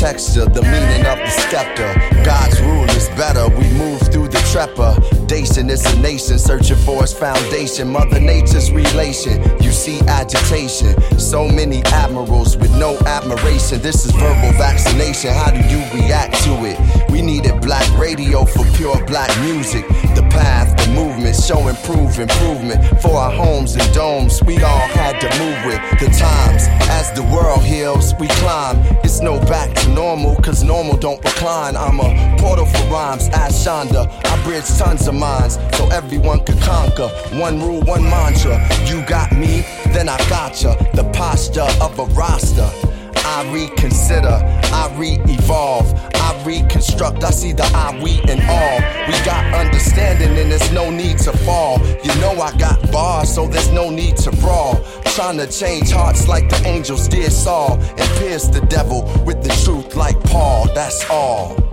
texture, the meaning of the scepter. God's rule is better, we move through the trepidation. is a nation searching for its foundation. Mother Nature's relation, you see agitation. So many admirals with no admiration. This is verbal vaccination, how do you react to it? We needed black radio for pure black music. The path, movement, show improve improvement for our homes and domes. We all had to move with the times. As the world heals, we climb. It's no back to normal, cause normal don't recline. I'm a portal for rhymes, ask Shonda. I bridge tons of minds so everyone could conquer. One rule, one mantra. You got me, then I gotcha. The posture of a roster. I reconsider, I re-evolve, I reconstruct. I see the I, we, and all. We got understanding, and there's no need to fall. You know I got bars, so there's no need to brawl. Trying to change hearts like the angels did Saul, and pierce the devil with the truth like Paul. That's all.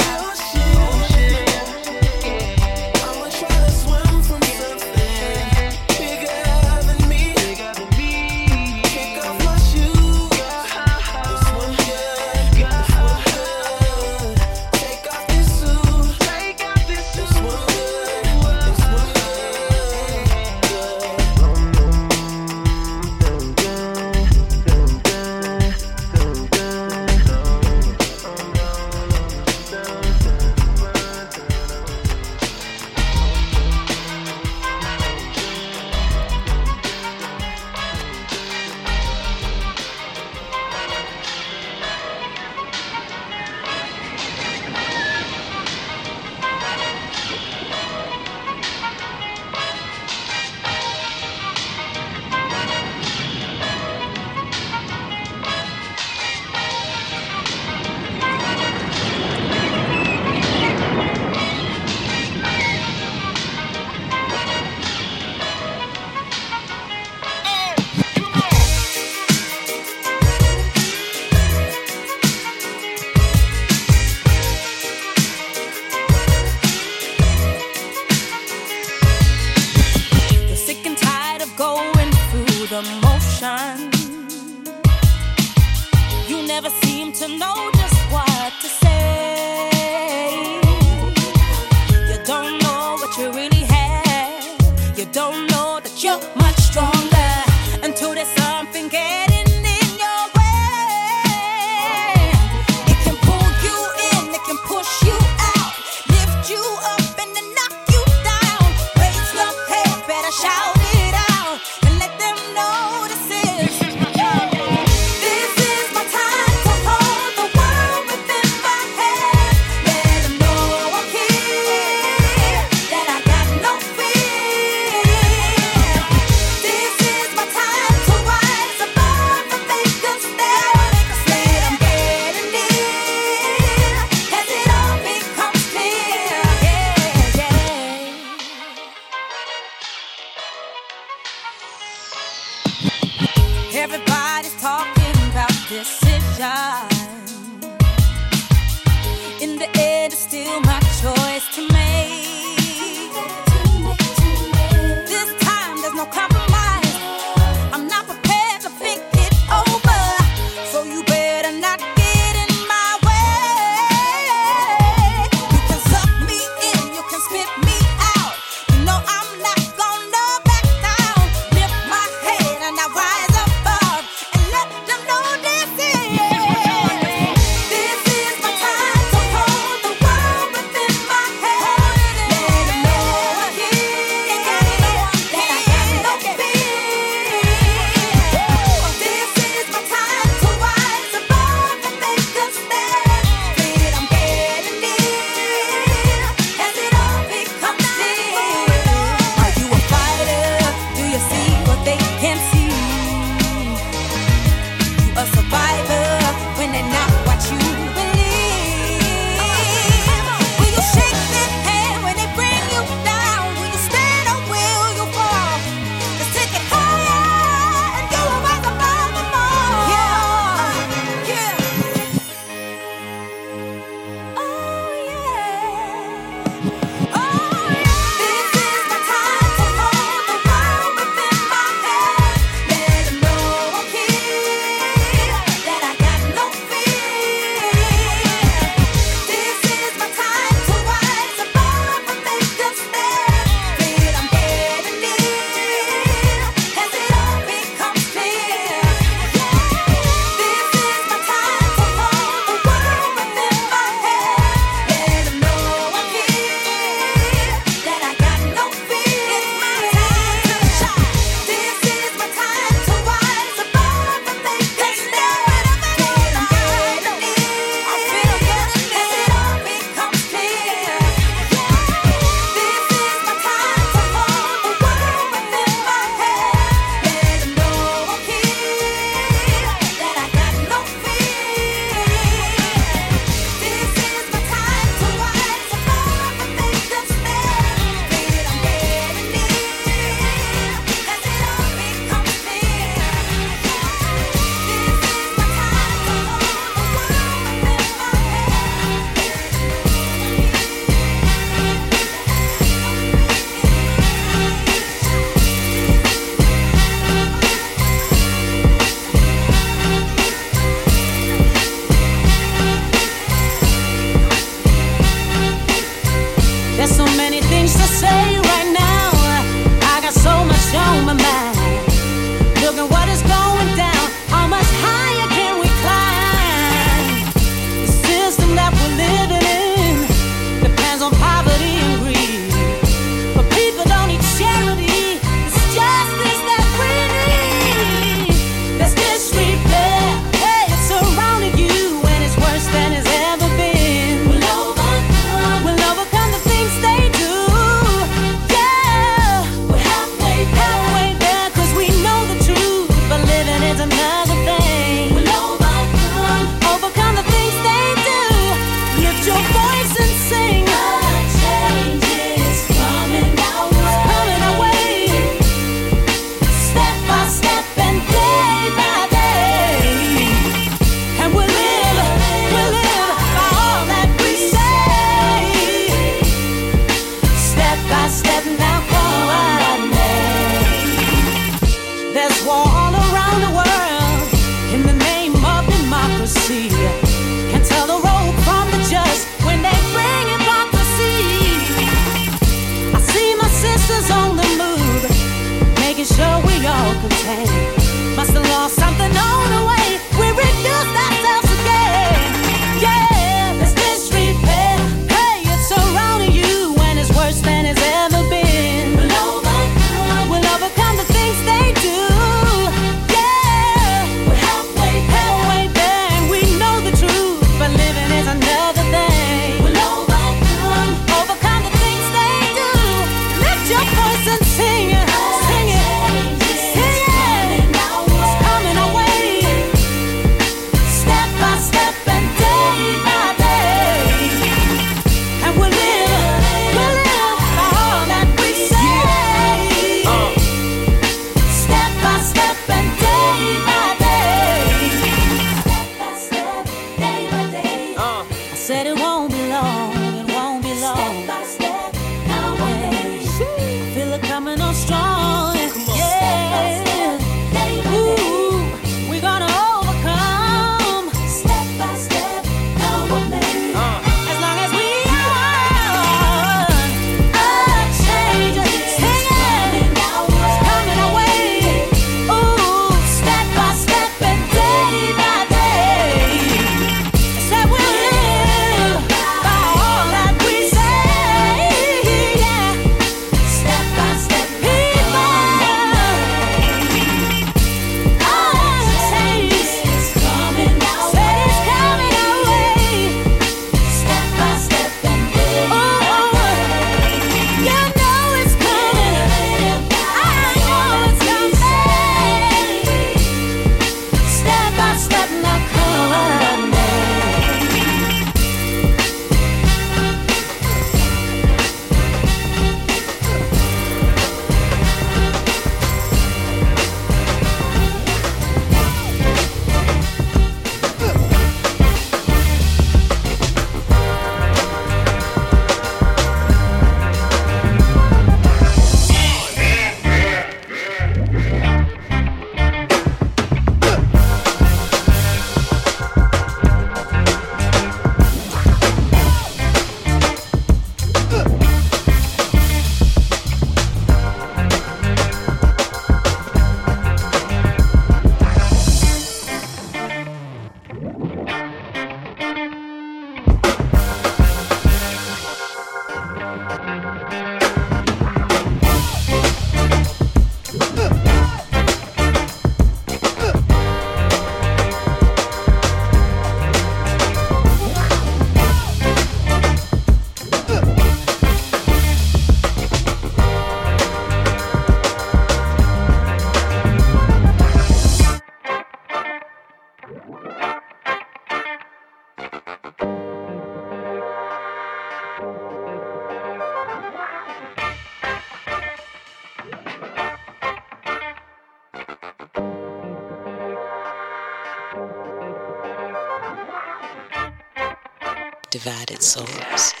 Divided souls.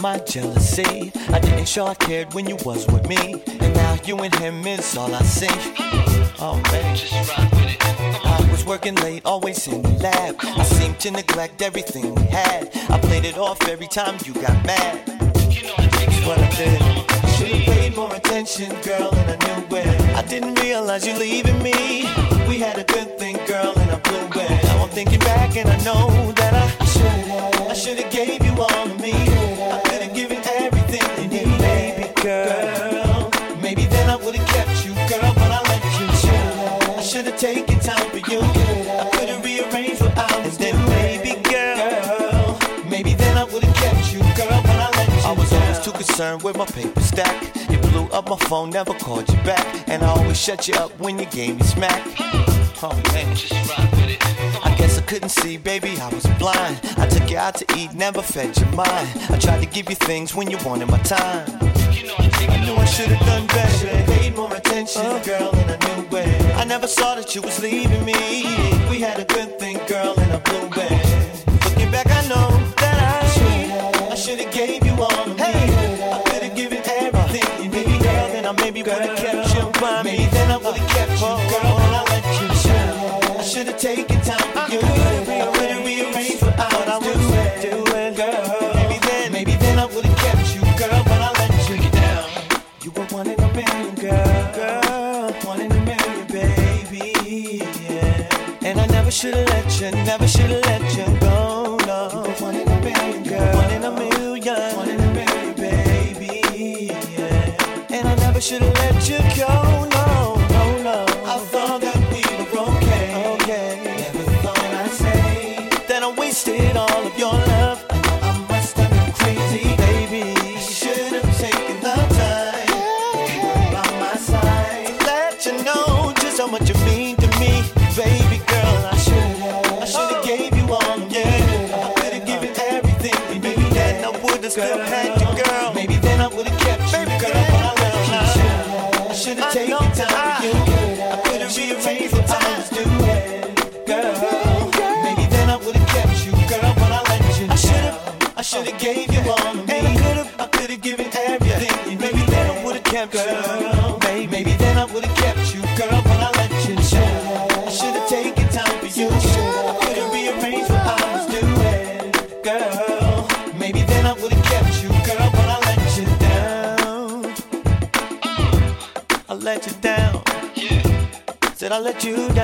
My jealousy. I didn't show I cared when you was with me, and now you and him is all I see. Hmm. Oh man, just rock with it. I was working late, always in the lab. I seemed to neglect everything we had. I played it off every time you got mad. That's what I did. Should've paid more attention, girl, and I knew it. I didn't realize you leaving me. We had a good thing, girl, and I blew it. Now I'm thinking back and I know that I I should've gave you all of me. I could've given everything you need, baby girl. Maybe then I would've kept you, girl, but I let you chill. I should've taken time for you. I could've rearranged what I was doing, baby girl. Maybe then I would've kept you, girl, but I let you I was always too concerned with my paper stack. You blew up my phone, never called you back. And I always shut you up when you gave me smack. Hmm. Oh man, just rock with it. I I couldn't see, baby, I was blind. I took you out to eat, never fed your mind. I tried to give you things when you wanted my time. You know, I knew I should've done better, paid more attention, uh. girl, and I knew it. I never saw that you was leaving me. We had a good thing, girl, and I blew it. Looking back, I know that I, I should've gave you all of me. I could've given everything you need, girl, then I maybe would've kept you by me. Then I would've kept you, girl, and I let I should've taken time for you. I what I girl. Maybe then, maybe then I would've kept you, girl, but I let you down. You were one in a million, girl. One in a million, baby. Yeah. And I never should've let you, never should've let you go. No. You were one in a million, girl. One in a million. One in a million, baby. Yeah. And I never should've let you go. You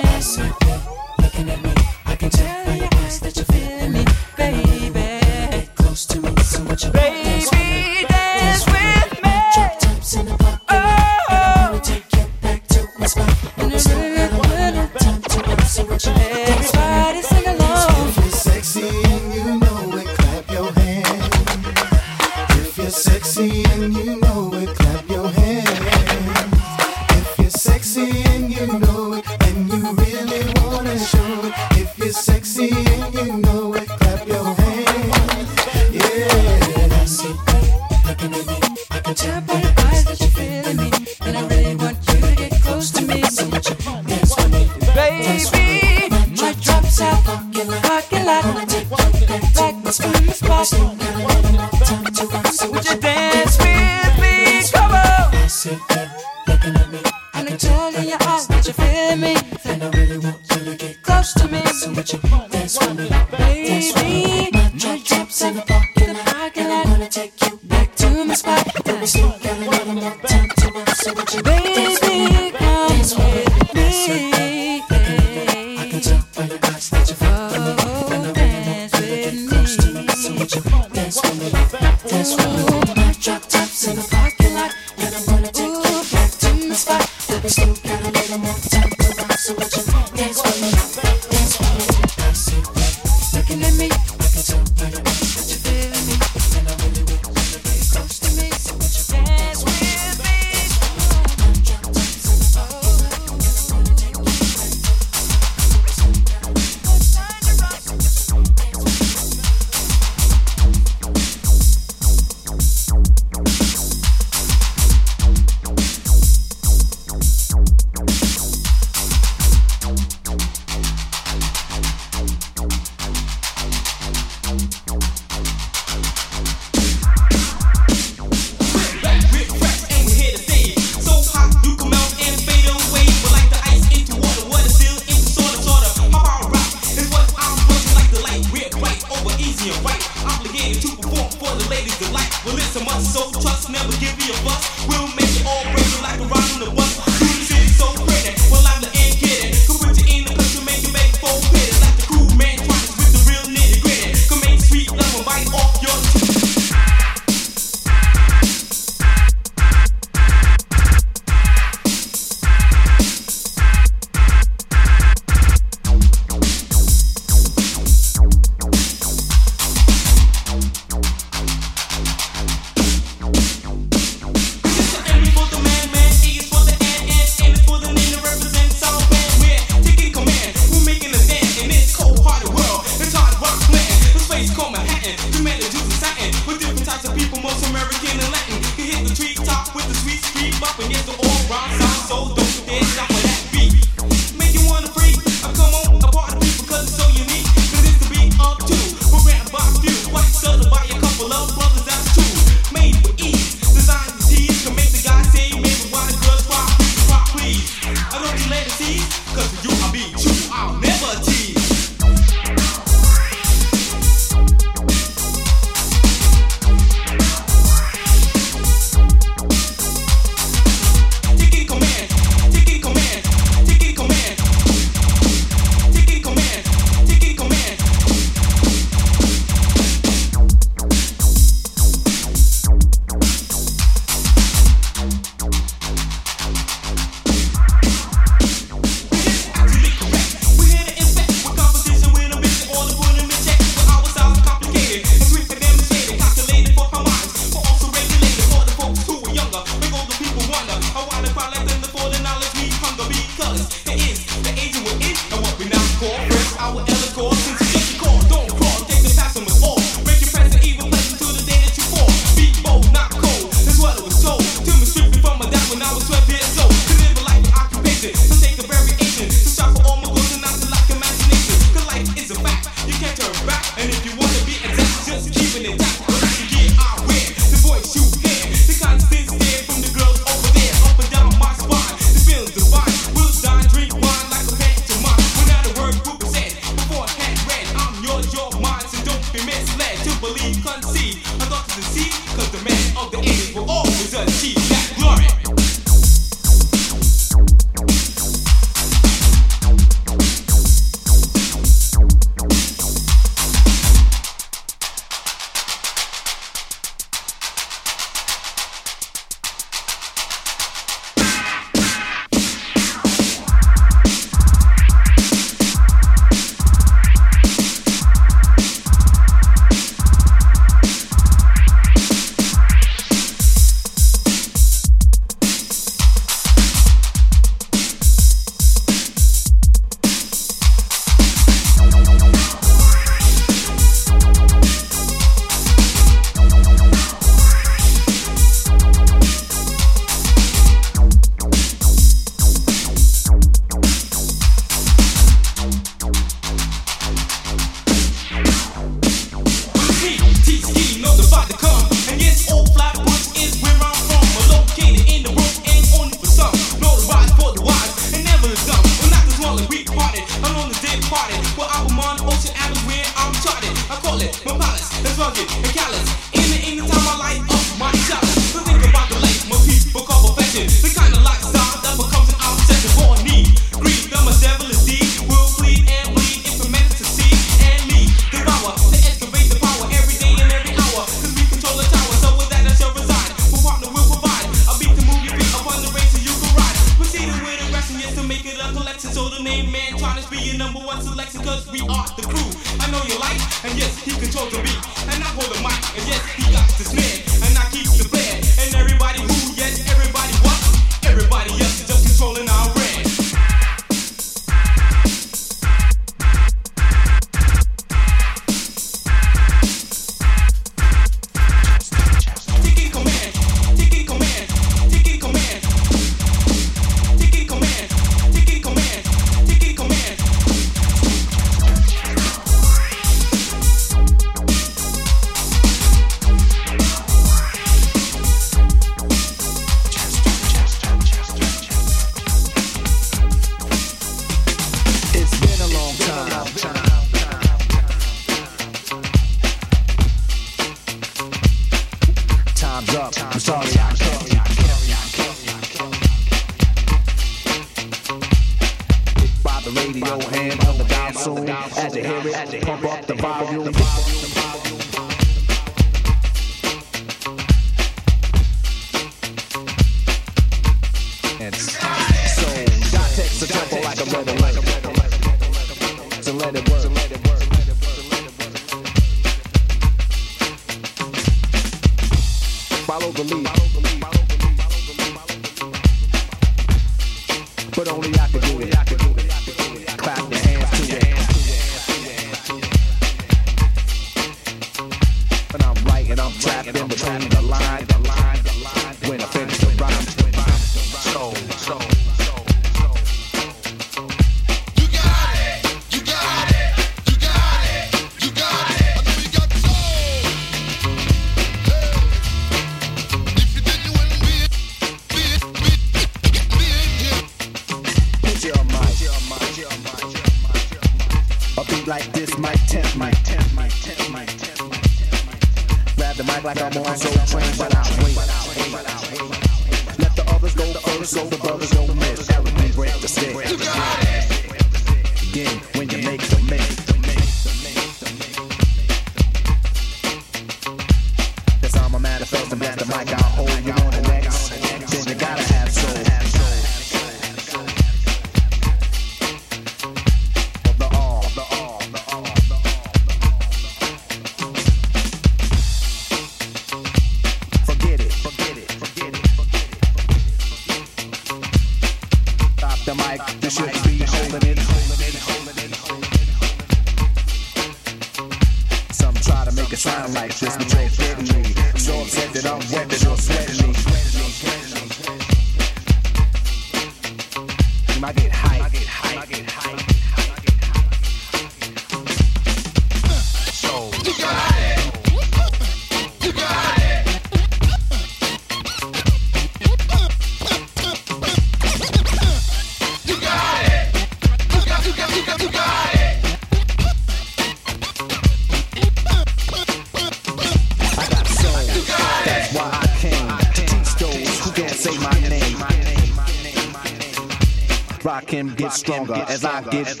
longer, as I get.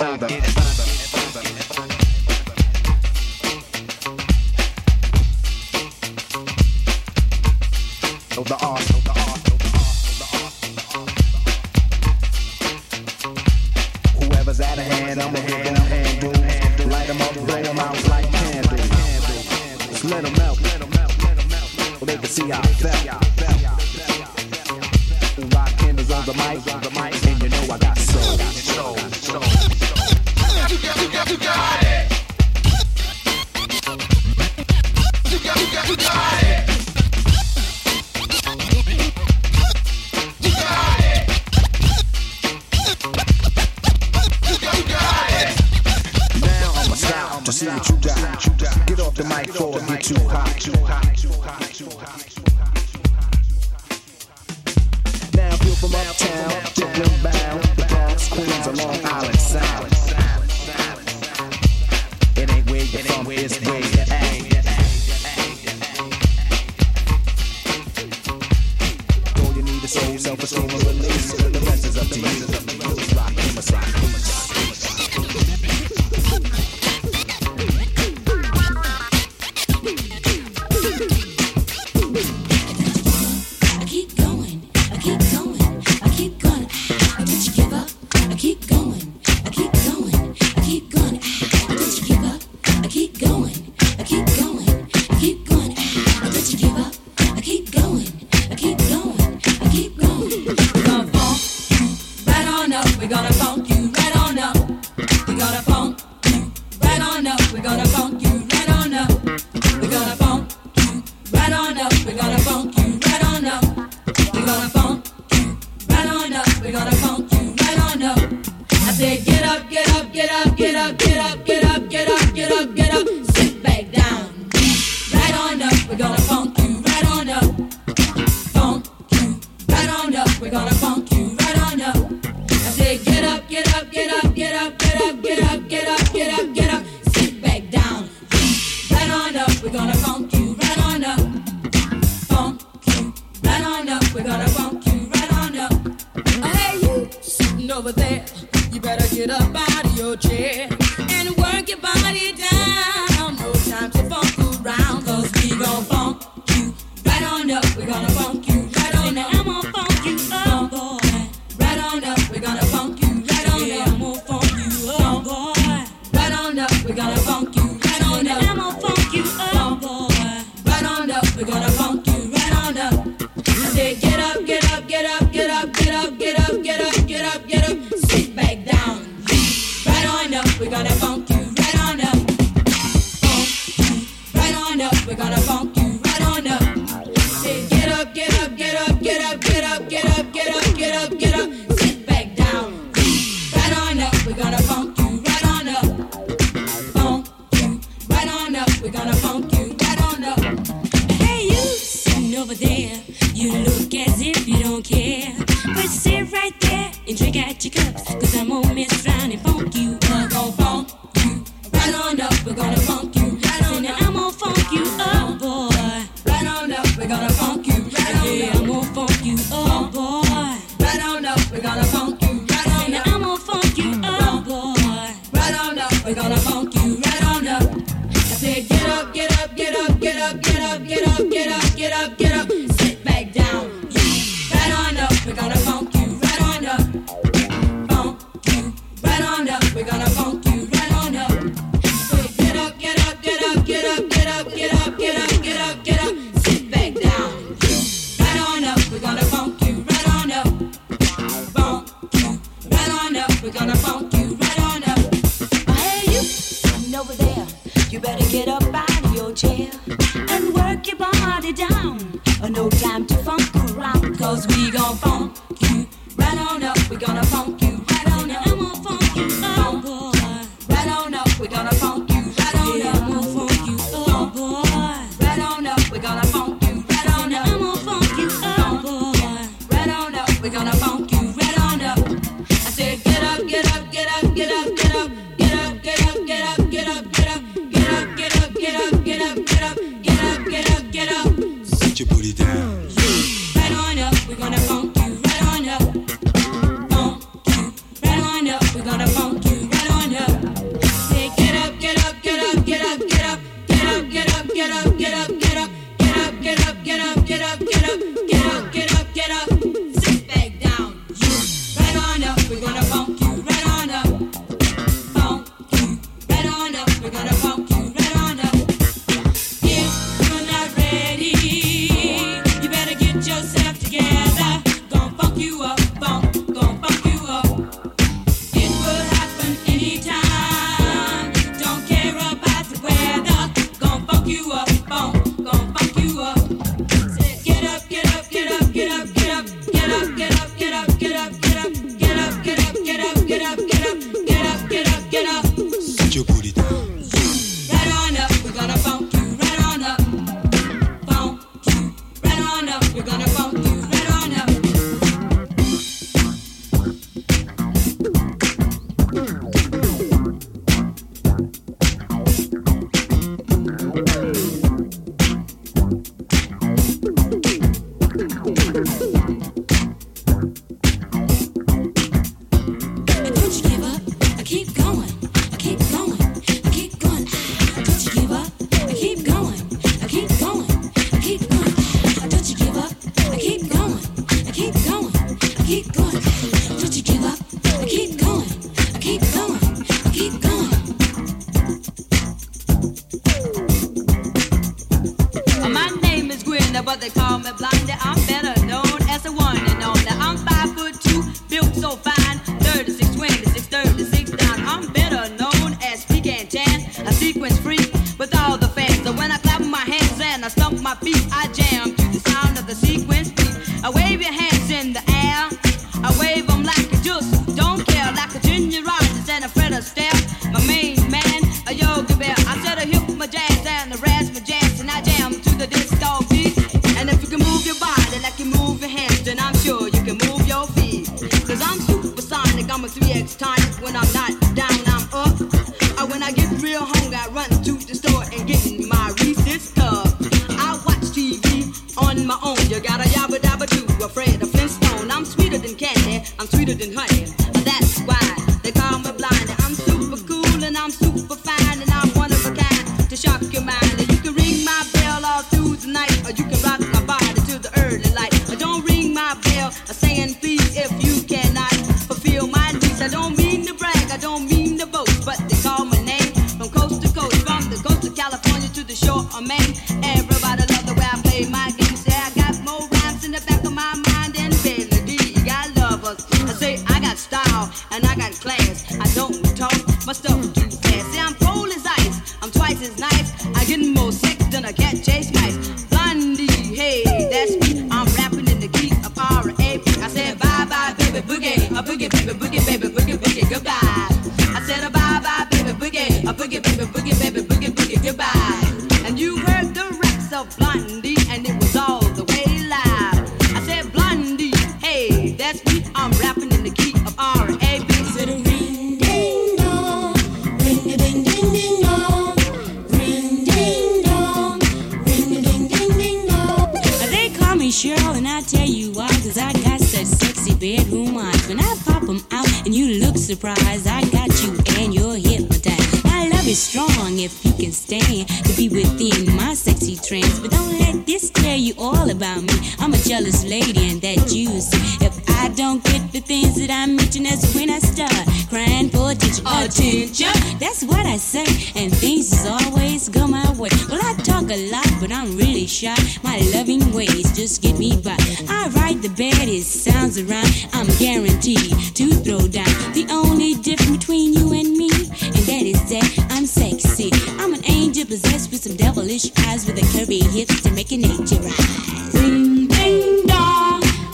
all about me. I'm a jealous lady and that juicy. I don't get the things that I'm reaching. That's when I start crying for attention. Attention. That's what I say, and things always go my way. Well, I talk a lot, but I'm really shy. My loving ways just get me by. I write the baddest sounds around. I'm guaranteed to throw down. The only difference between you and me, and that is that I'm sexy. I'm an angel possessed with some devilish eyes, with a curvy hips to make an angel rise.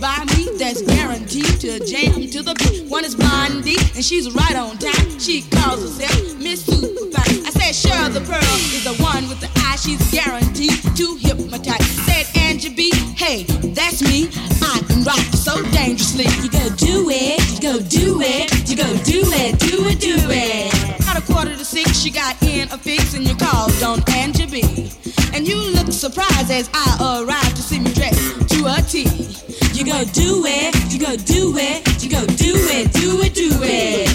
by me that's guaranteed to jam to the beat. One is Blondie, and she's right on time. She calls herself Miss Superfly. I said, Cheryl, the pearl is the one with the eye. She's guaranteed to hypnotize. Said Angie B, hey, that's me. I can rock so dangerously. You go do it, you go do it, you go do it, do it, do it. At a quarter to six, she got in a fix, and you called on Angie B. And you look surprised as I arrived to see me dressed to a T. You go do it, you go do it, you go do it, do it, do it.